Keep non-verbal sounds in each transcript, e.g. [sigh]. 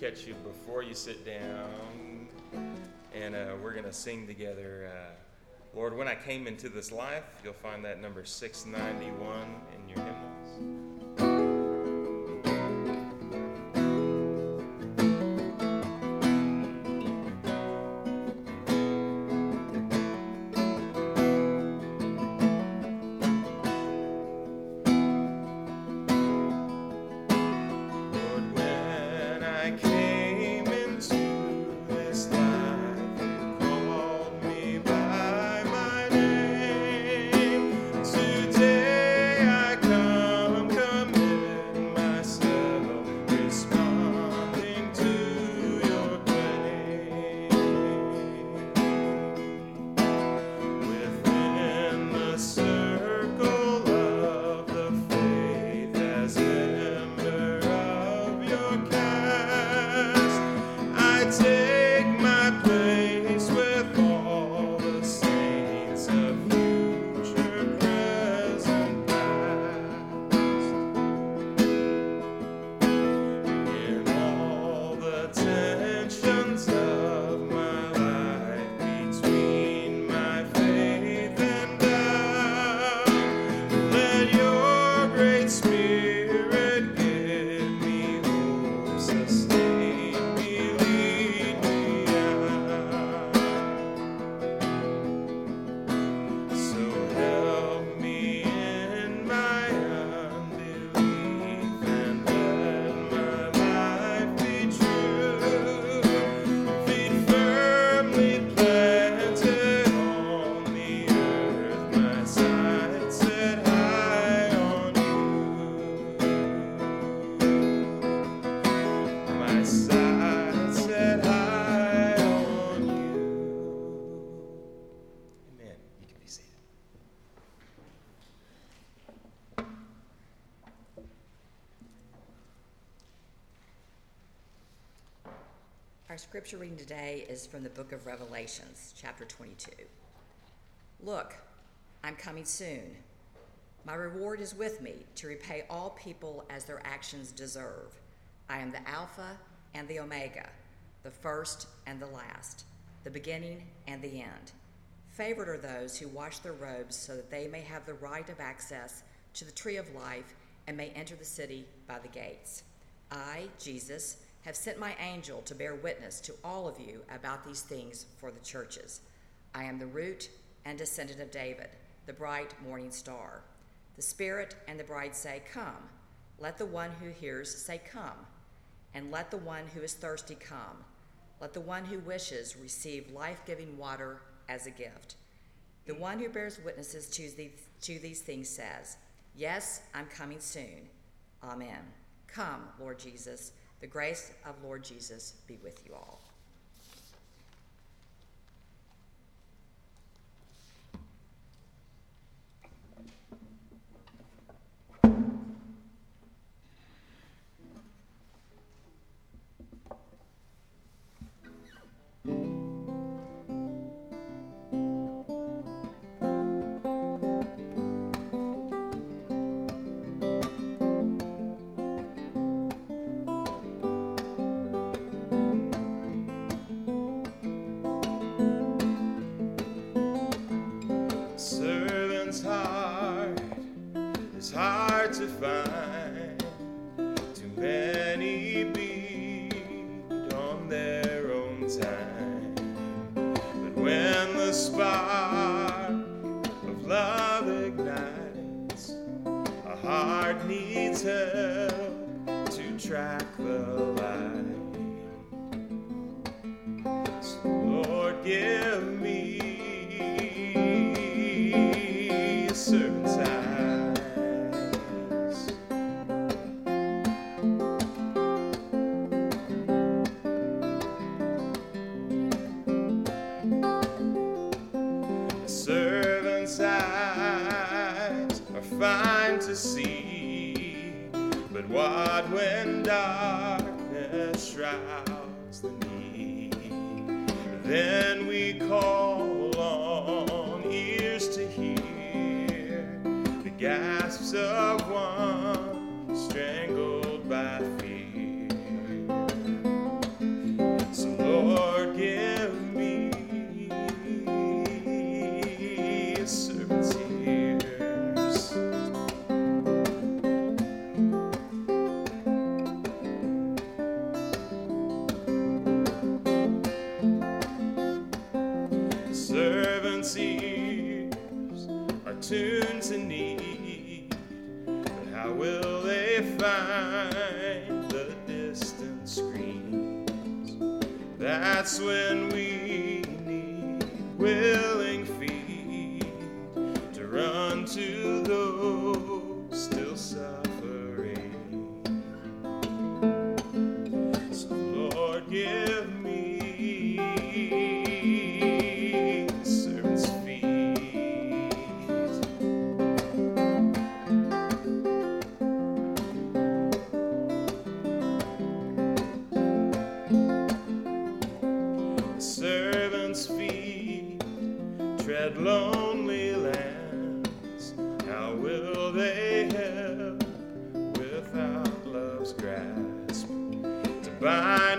catch you before you sit down. And uh, we're going to sing together. Uh, Lord, when I came into this life, you'll find that number 691 scripture reading today is from the book of Revelations, chapter 22. Look, I'm coming soon. My reward is with me to repay all people as their actions deserve. I am the Alpha and the Omega, the first and the last, the beginning and the end. Favored are those who wash their robes so that they may have the right of access to the tree of life and may enter the city by the gates. I, Jesus, have sent my angel to bear witness to all of you about these things for the churches. I am the root and descendant of David, the bright morning star. The Spirit and the bride say, Come. Let the one who hears say, Come. And let the one who is thirsty come. Let the one who wishes receive life giving water as a gift. The one who bears witnesses to these, to these things says, Yes, I'm coming soon. Amen. Come, Lord Jesus. The grace of Lord Jesus be with you all. Gasps to hear the gasps fear. That's when tread lonely lands. How will they help without love's grasp? To bind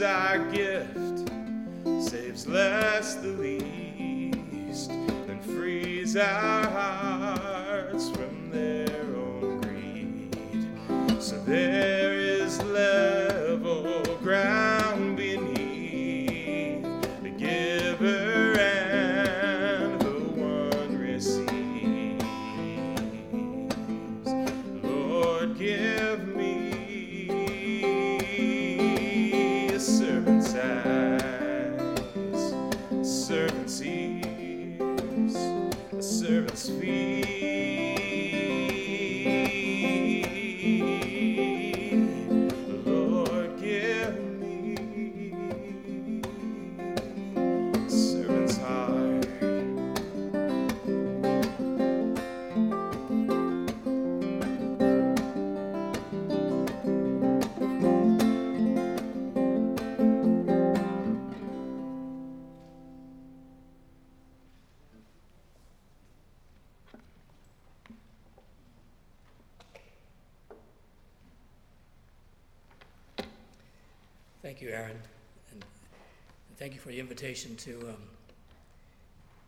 Our gift saves less the least than frees our for the invitation to um,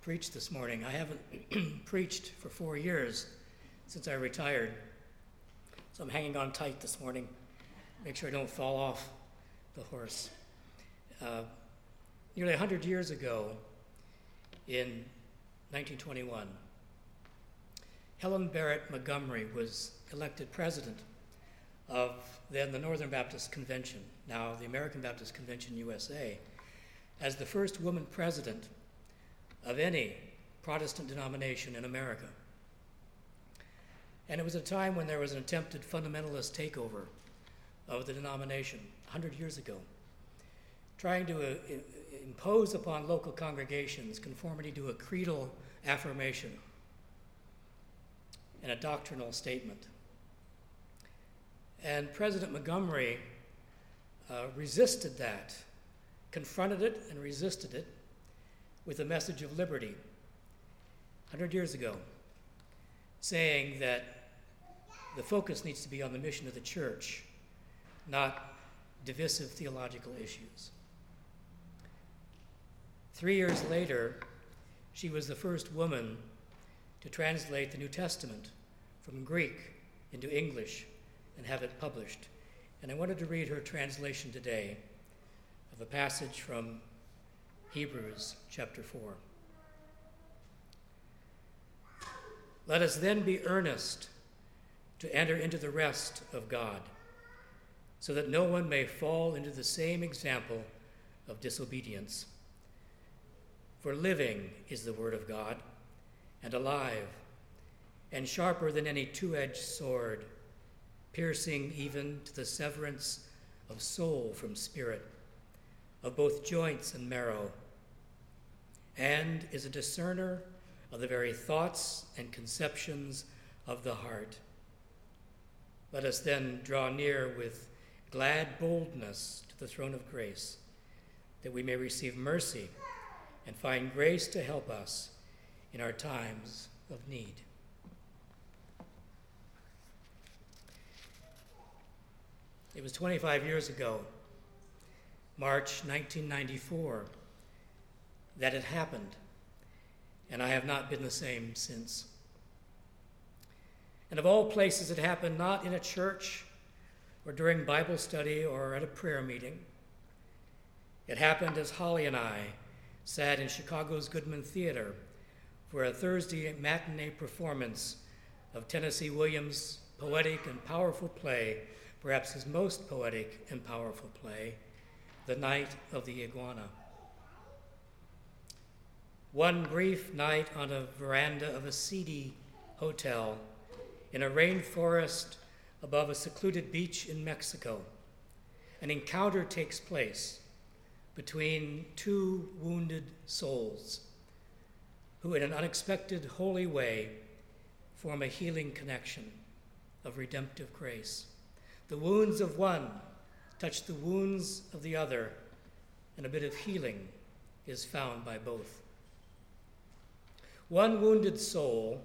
preach this morning. I haven't [clears throat] preached for four years since I retired, so I'm hanging on tight this morning. Make sure I don't fall off the horse. Uh, nearly 100 years ago, in 1921, Helen Barrett Montgomery was elected president of then the Northern Baptist Convention, now the American Baptist Convention USA, as the first woman president of any Protestant denomination in America. And it was a time when there was an attempted fundamentalist takeover of the denomination 100 years ago, trying to uh, impose upon local congregations conformity to a creedal affirmation and a doctrinal statement. And President Montgomery uh, resisted that, confronted it and resisted it with a message of liberty 100 years ago, saying that the focus needs to be on the mission of the church, not divisive theological issues. Three years later, she was the first woman to translate the New Testament from Greek into English and have it published. And I wanted to read her translation today of a passage from Hebrews chapter 4. Let us then be earnest to enter into the rest of God, so that no one may fall into the same example of disobedience. For living is the Word of God, and alive, and sharper than any two edged sword, piercing even to the severance of soul from spirit, of both joints and marrow, and is a discerner of the very thoughts and conceptions of the heart. Let us then draw near with glad boldness to the throne of grace, that we may receive mercy and find grace to help us in our times of need. It was 25 years ago, March 1994, that it happened, and I have not been the same since. And of all places, it happened not in a church or during Bible study or at a prayer meeting. It happened as Holly and I sat in Chicago's Goodman Theater for a Thursday matinee performance of Tennessee Williams' poetic and powerful play, perhaps his most poetic and powerful play, The Night of the Iguana. One brief night on a veranda of a seedy hotel in a rainforest above a secluded beach in Mexico, an encounter takes place between two wounded souls who, in an unexpected, holy way, form a healing connection of redemptive grace. The wounds of one touch the wounds of the other, and a bit of healing is found by both. One wounded soul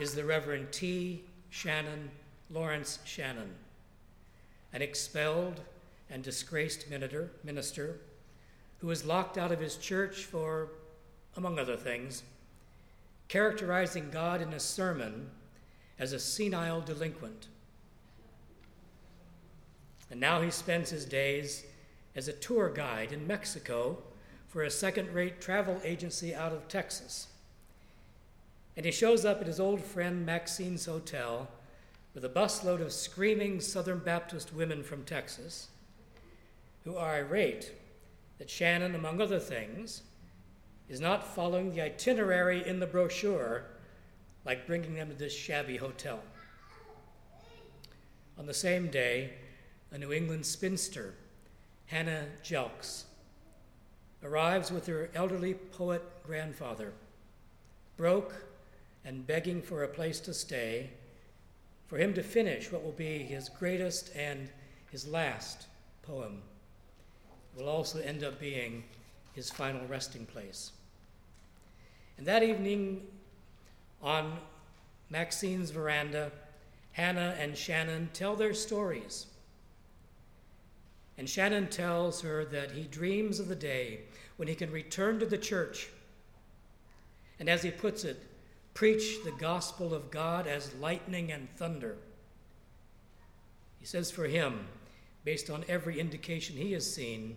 is the Reverend T. Shannon Lawrence Shannon, an expelled and disgraced minister, who was locked out of his church for, among other things, characterizing God in a sermon as a senile delinquent. And now he spends his days as a tour guide in Mexico for a second rate travel agency out of Texas. And he shows up at his old friend Maxine's hotel with a busload of screaming Southern Baptist women from Texas who are irate that Shannon, among other things, is not following the itinerary in the brochure, like bringing them to this shabby hotel. On the same day, a New England spinster, Hannah Jelks, arrives with her elderly poet grandfather, broke and begging for a place to stay, for him to finish what will be his greatest and his last poem will also end up being his final resting place. And that evening, on Maxine's veranda, Hannah and Shannon tell their stories. And Shannon tells her that he dreams of the day when he can return to the church and, as he puts it, preach the gospel of God as lightning and thunder. He says for him, based on every indication he has seen,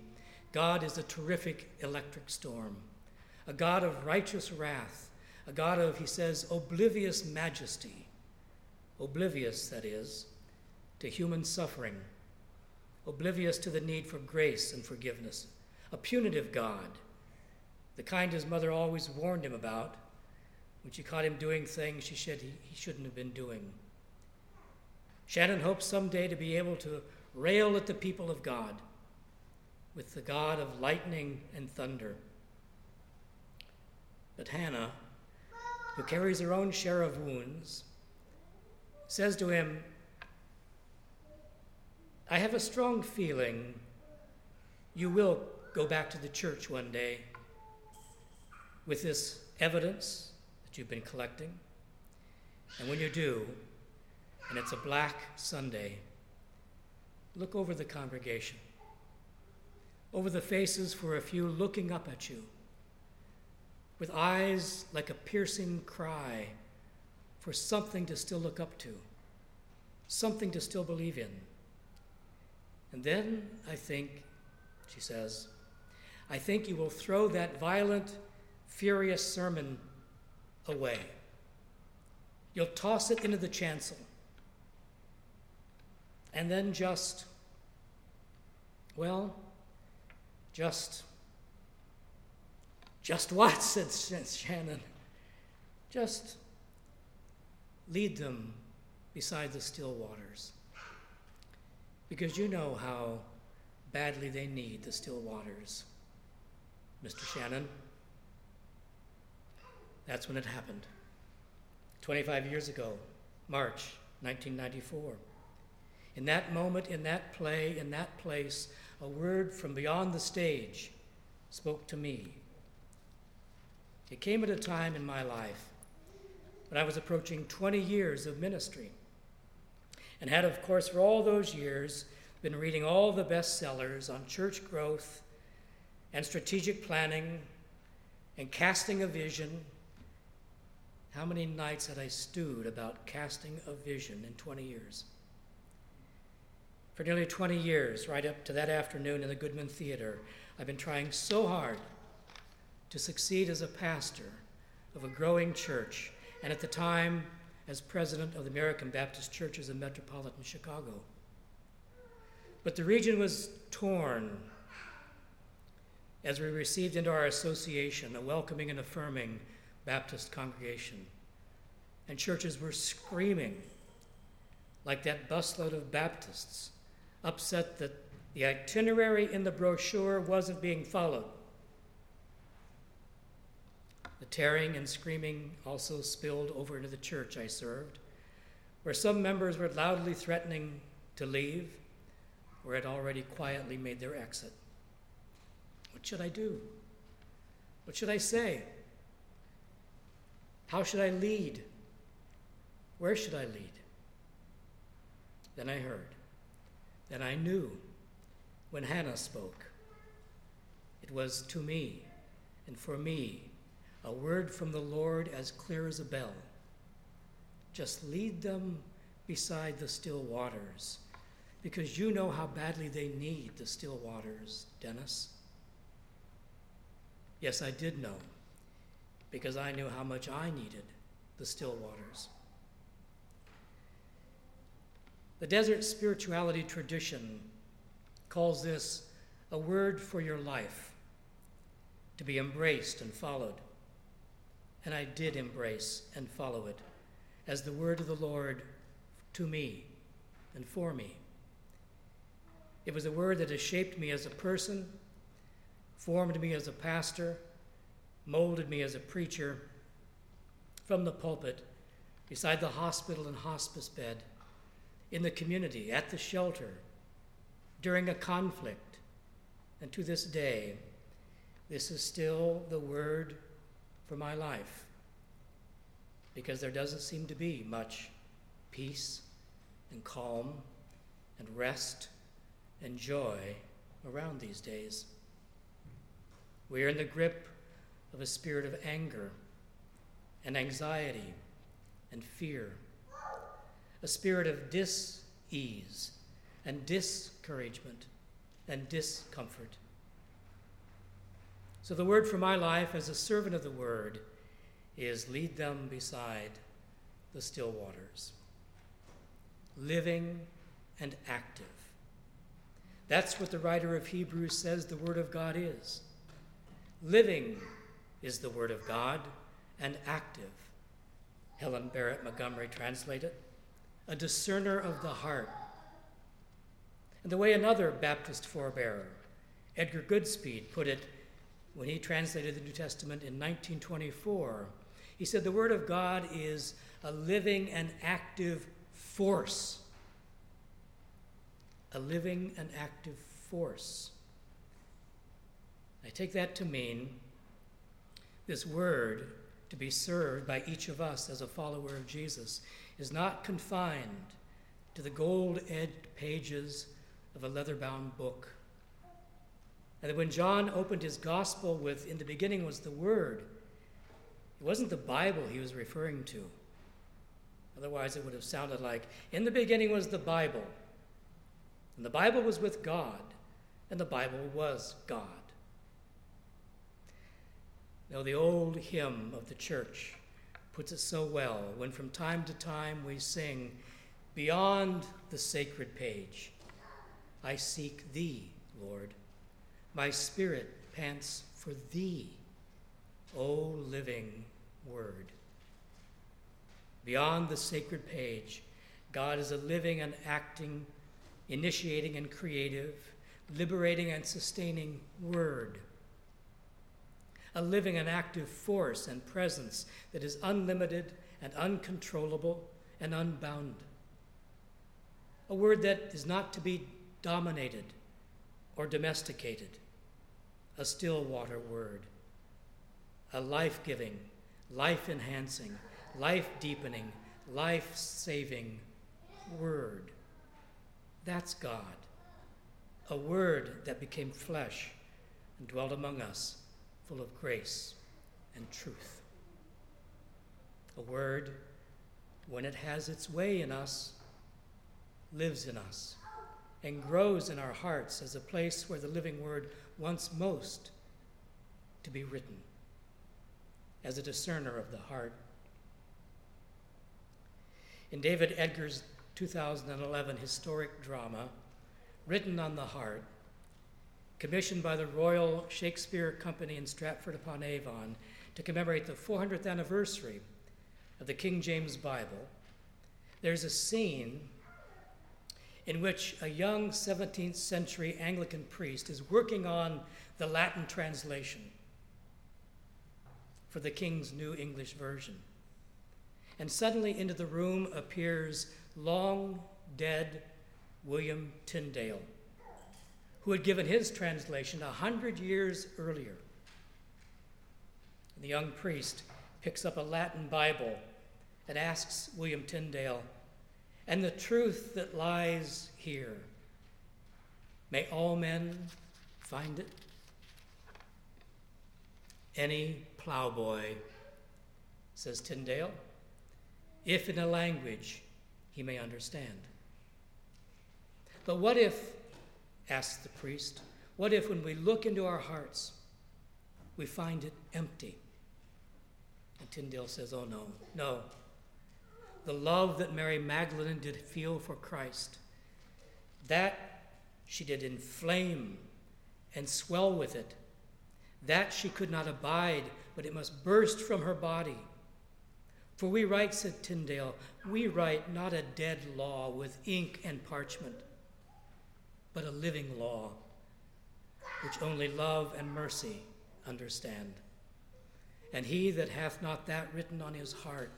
God is a terrific electric storm, a God of righteous wrath, a God of, he says, oblivious majesty, oblivious, that is, to human suffering, oblivious to the need for grace and forgiveness, a punitive God, the kind his mother always warned him about when she caught him doing things she said he, shouldn't have been doing. Shannon hopes someday to be able to rail at the people of God with the God of lightning and thunder. But Hannah, who carries her own share of wounds, says to him, I have a strong feeling you will go back to the church one day with this evidence that you've been collecting. And when you do, and it's a black Sunday, look over the congregation over the faces for a few looking up at you, with eyes like a piercing cry for something to still look up to, something to still believe in. And then I think, she says, I think you will throw that violent, furious sermon away. You'll toss it into the chancel. And then just, well, just, just what? [laughs] said, Shannon. Just lead them beside the still waters. Because you know how badly they need the still waters. Mr. Shannon. That's when it happened. 25 years ago, March 1994. In that moment, in that play, in that place, a word from beyond the stage spoke to me. It came at a time in my life when I was approaching 20 years of ministry and had, of course, for all those years, been reading all the bestsellers on church growth and strategic planning and casting a vision. How many nights had I stewed about casting a vision in 20 years? For nearly 20 years, right up to that afternoon in the Goodman Theater, I've been trying so hard to succeed as a pastor of a growing church, and at the time, as president of the American Baptist Churches in metropolitan Chicago. But the region was torn as we received into our association a welcoming and affirming Baptist congregation. And churches were screaming like that busload of Baptists, upset that the itinerary in the brochure wasn't being followed. The tearing and screaming also spilled over into the church I served, where some members were loudly threatening to leave or had already quietly made their exit. What should I do? What should I say? How should I lead? Where should I lead? Then I heard. Then I knew when Hannah spoke. It was to me and for me a word from the Lord as clear as a bell. Just lead them beside the still waters because you know how badly they need the still waters, Dennis. Yes, I did know, because I knew how much I needed the still waters. The desert spirituality tradition calls this a word for your life, to be embraced and followed. And I did embrace and follow it as the word of the Lord to me and for me. It was a word that has shaped me as a person formed me as a pastor, molded me as a preacher, from the pulpit, beside the hospital and hospice bed, in the community, at the shelter, during a conflict. And to this day, this is still the word for my life because there doesn't seem to be much peace and calm and rest and joy around these days. We are in the grip of a spirit of anger and anxiety and fear, a spirit of dis ease and discouragement and discomfort. So, the word for my life as a servant of the word is lead them beside the still waters, living and active. That's what the writer of Hebrews says the word of God is. Living is the Word of God, and active. Helen Barrett Montgomery translated, a discerner of the heart. And the way another Baptist forebearer, Edgar Goodspeed, put it when he translated the New Testament in 1924, he said, The Word of God is a living and active force. A living and active force. I take that to mean this word to be served by each of us as a follower of Jesus is not confined to the gold edged pages of a leather bound book. And that when John opened his gospel with, In the beginning was the Word, It wasn't the Bible he was referring to. Otherwise, it would have sounded like, In the beginning was the Bible, and the Bible was with God, and the Bible was God. Now, the old hymn of the church puts it so well when from time to time we sing, Beyond the sacred page, I seek thee, Lord. My spirit pants for thee, O living word. Beyond the sacred page, God is a living and acting, initiating and creative, liberating and sustaining word. A living and active force and presence that is unlimited and uncontrollable and unbound. A word that is not to be dominated or domesticated. A still water word. A life giving, life enhancing, life deepening, life saving word. That's God. A word that became flesh and dwelt among us, full of grace and truth. A word, when it has its way in us, lives in us and grows in our hearts as a place where the living word wants most to be written, as a discerner of the heart. In David Edgar's 2011 historic drama, Written on the Heart, commissioned by the Royal Shakespeare Company in Stratford upon Avon to commemorate the 400th anniversary of the King James Bible, there's a scene in which a young 17th century Anglican priest is working on the Latin translation for the King's New English Version and suddenly into the room appears long dead William Tyndale, who had given his translation a hundred years earlier. The young priest picks up a Latin Bible and asks William Tyndale, and the truth that lies here, may all men find it? Any plowboy, says Tyndale if in a language he may understand. But what if, asks the priest, what if when we look into our hearts, we find it empty? And Tyndale says, Oh no, no. The love that Mary Magdalene did feel for Christ, that she did inflame and swell with it. That she could not abide, but it must burst from her body for we write, said Tyndale, we write not a dead law with ink and parchment, but a living law, which only love and mercy understand. And he that hath not that written on his heart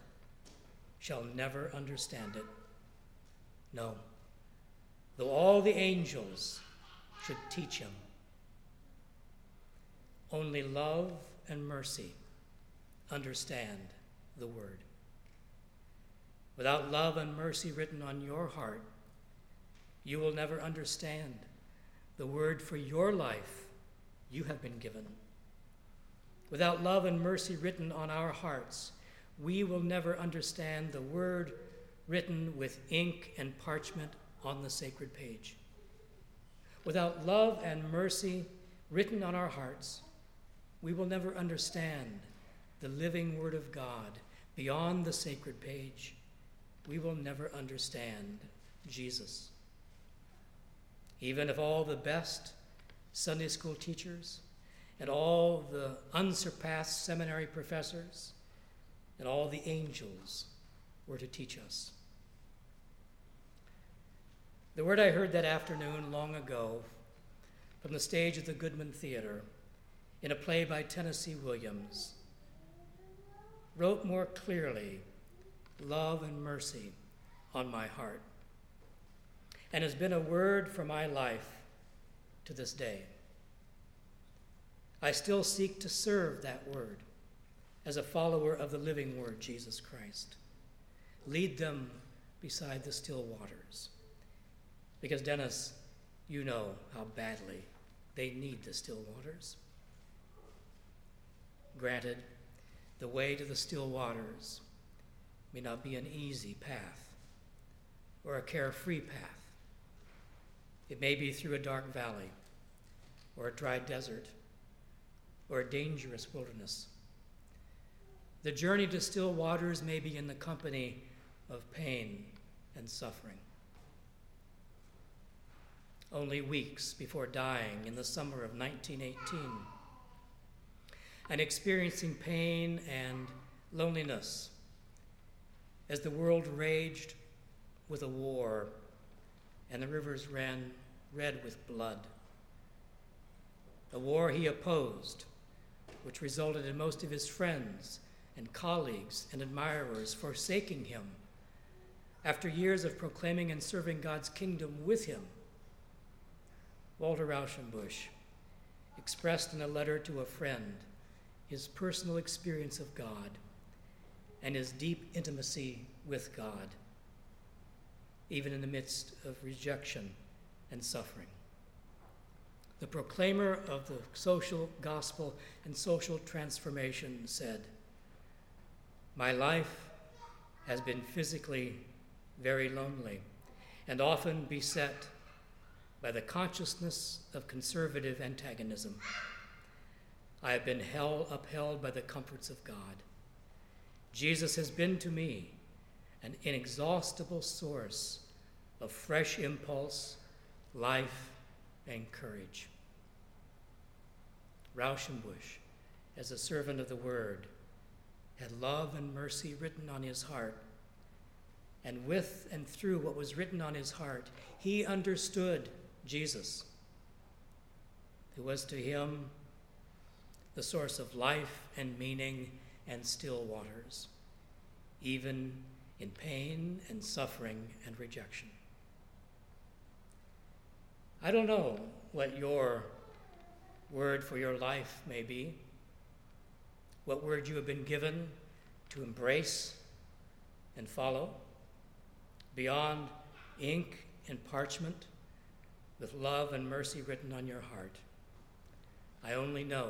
shall never understand it. No, though all the angels should teach him, only love and mercy understand the word. Without love and mercy written on your heart, you will never understand the word for your life you have been given. Without love and mercy written on our hearts, we will never understand the word written with ink and parchment on the sacred page. Without love and mercy written on our hearts, we will never understand the living Word of God beyond the sacred page we will never understand Jesus. Even if all the best Sunday school teachers and all the unsurpassed seminary professors all the angels were to teach us. The word I heard that afternoon long ago from the stage of the Goodman Theater in a play by Tennessee Williams wrote more clearly love and mercy on my heart, and has been a word for my life to this day. I still seek to serve that word as a follower of the living word, Jesus Christ. Lead them beside the still waters. Because, Dennis, you know how badly they need the still waters. Granted, the way to the still waters may not be an easy path or a carefree path. It may be through a dark valley or a dry desert or a dangerous wilderness. The journey to still waters may be in the company of pain and suffering. Only weeks before dying in the summer of 1918 and experiencing pain and loneliness as the world raged with a war and the rivers ran red with blood. A war he opposed, which resulted in most of his friends and colleagues and admirers forsaking him after years of proclaiming and serving God's kingdom with him. Walter Rauschenbusch expressed in a letter to a friend his personal experience of God and his deep intimacy with God, even in the midst of rejection and suffering. The proclaimer of the social gospel and social transformation said, My life has been physically very lonely and often beset by the consciousness of conservative antagonism. I have been held, upheld by the comforts of God. Jesus has been to me an inexhaustible source of fresh impulse, life, and courage. Rauschenbusch, as a servant of the Word, had love and mercy written on his heart. And with and through what was written on his heart, he understood Jesus, who was to him the source of life and meaning and still waters, even in pain and suffering and rejection. I don't know what your word for your life may be, what word you have been given to embrace and follow beyond ink and parchment with love and mercy written on your heart. I only know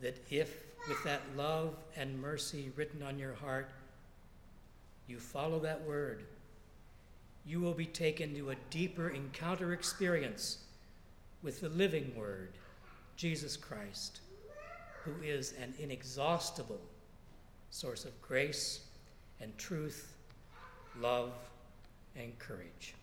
that if, with that love and mercy written on your heart, you follow that word, you will be taken to a deeper encounter experience with the living Word, Jesus Christ, who is an inexhaustible source of grace and truth, love and courage.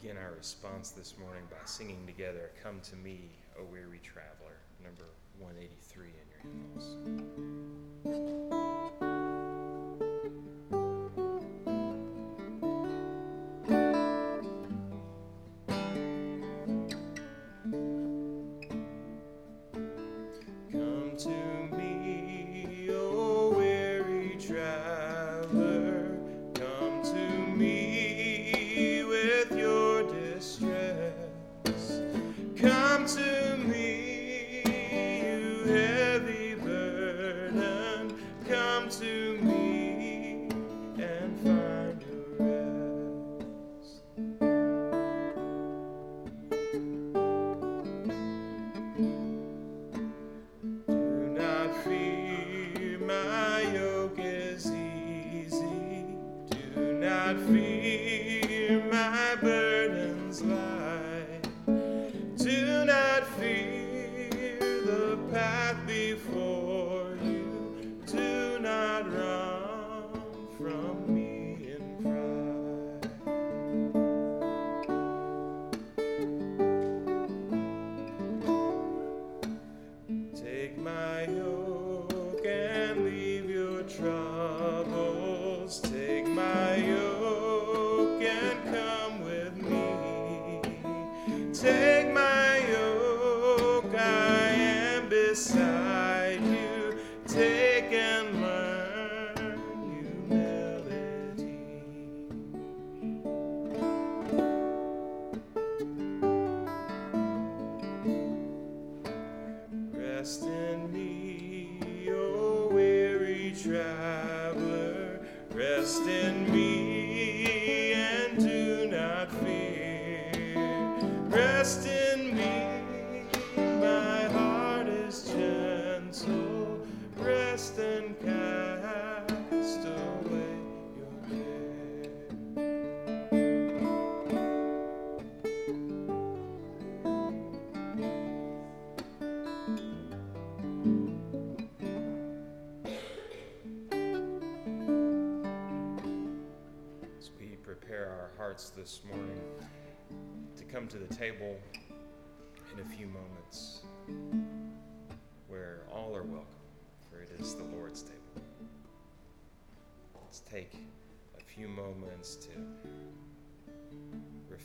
begin our response this morning by singing together Come to Me, O Weary Traveler, number 183 in your hymnals.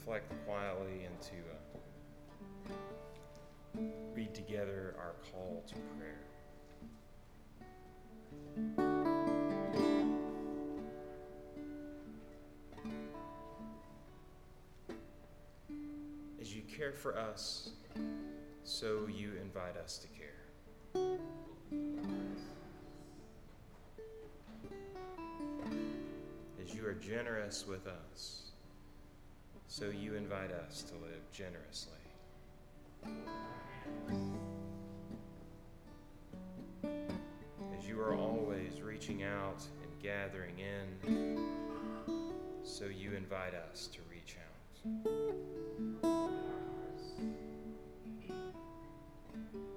Reflect quietly and to uh, read together our call to prayer. As you care for us, so you invite us to care. As you are generous with us, so you invite us to live generously. As you are always reaching out and gathering in, so you invite us to reach out.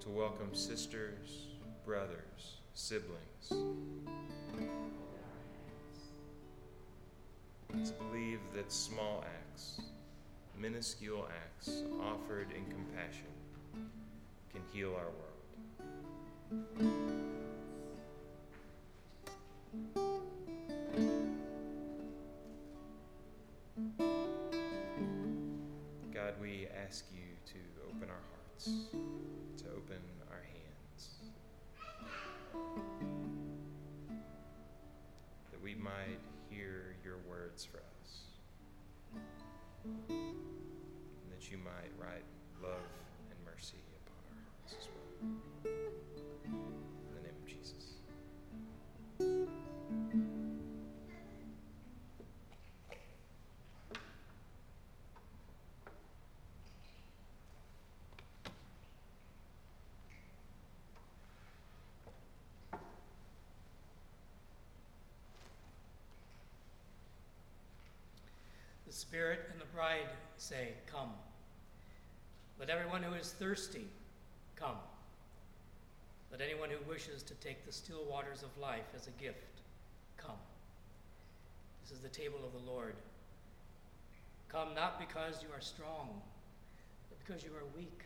To welcome sisters, brothers, siblings. To believe that small acts, minuscule acts offered in compassion, can heal our world. God, we ask you to open our hearts, to open our hands, that we might your words for us, and that you might write love and mercy upon our hearts as well. Spirit and the bride say, Come. Let everyone who is thirsty come. Let anyone who wishes to take the still waters of life as a gift come. This is the table of the Lord. Come not because you are strong, but because you are weak.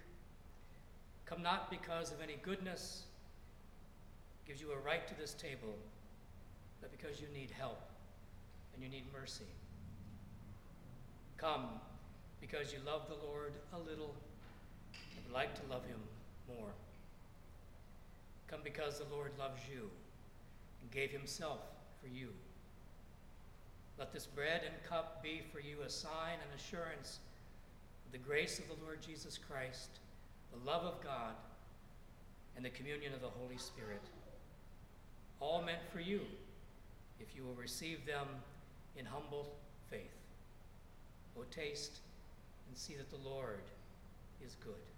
Come not because of any goodness gives you a right to this table, but because you need help and you need mercy. Come because you love the Lord a little and would like to love him more. Come because the Lord loves you and gave himself for you. Let this bread and cup be for you a sign and assurance of the grace of the Lord Jesus Christ, the love of God, and the communion of the Holy Spirit. All meant for you if you will receive them in humble faith. O taste and see that the Lord is good.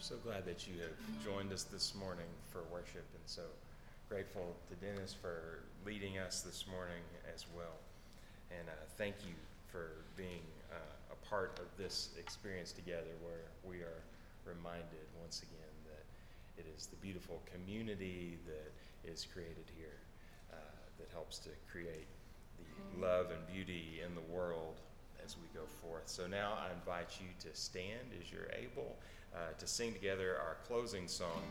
So glad that you have joined us this morning for worship, and so grateful to Dennis for leading us this morning as well. And uh, thank you for being uh, a part of this experience together where we are reminded once again that it is the beautiful community that is created here uh, that helps to create the love and beauty in the world as we go forth. So now I invite you to stand as you're able uh, to sing together our closing song.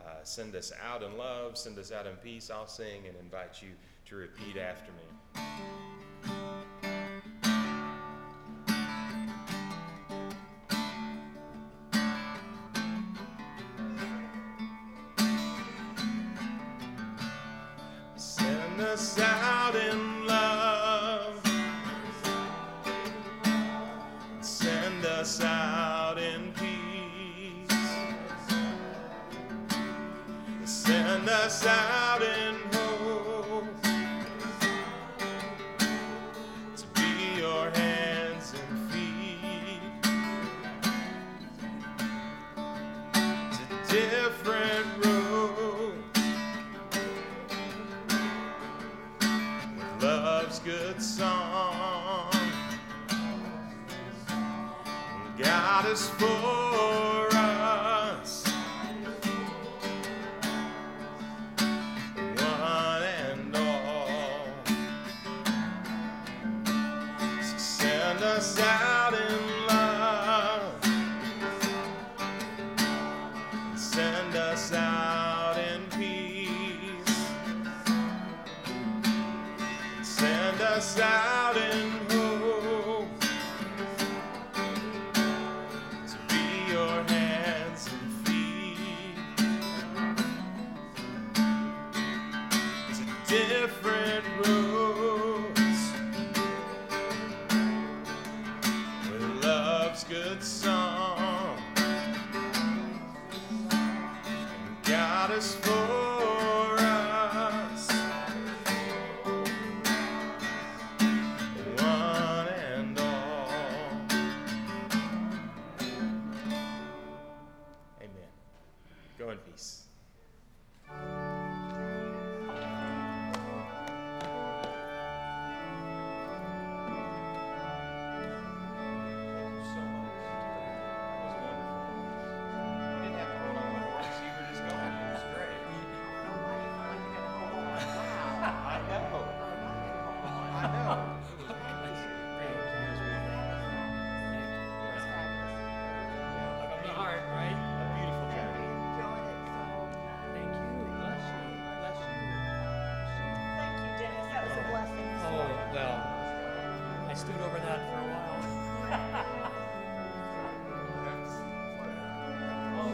Uh, send us out in love, send us out in peace. I'll sing and invite you to repeat after me. Send us out in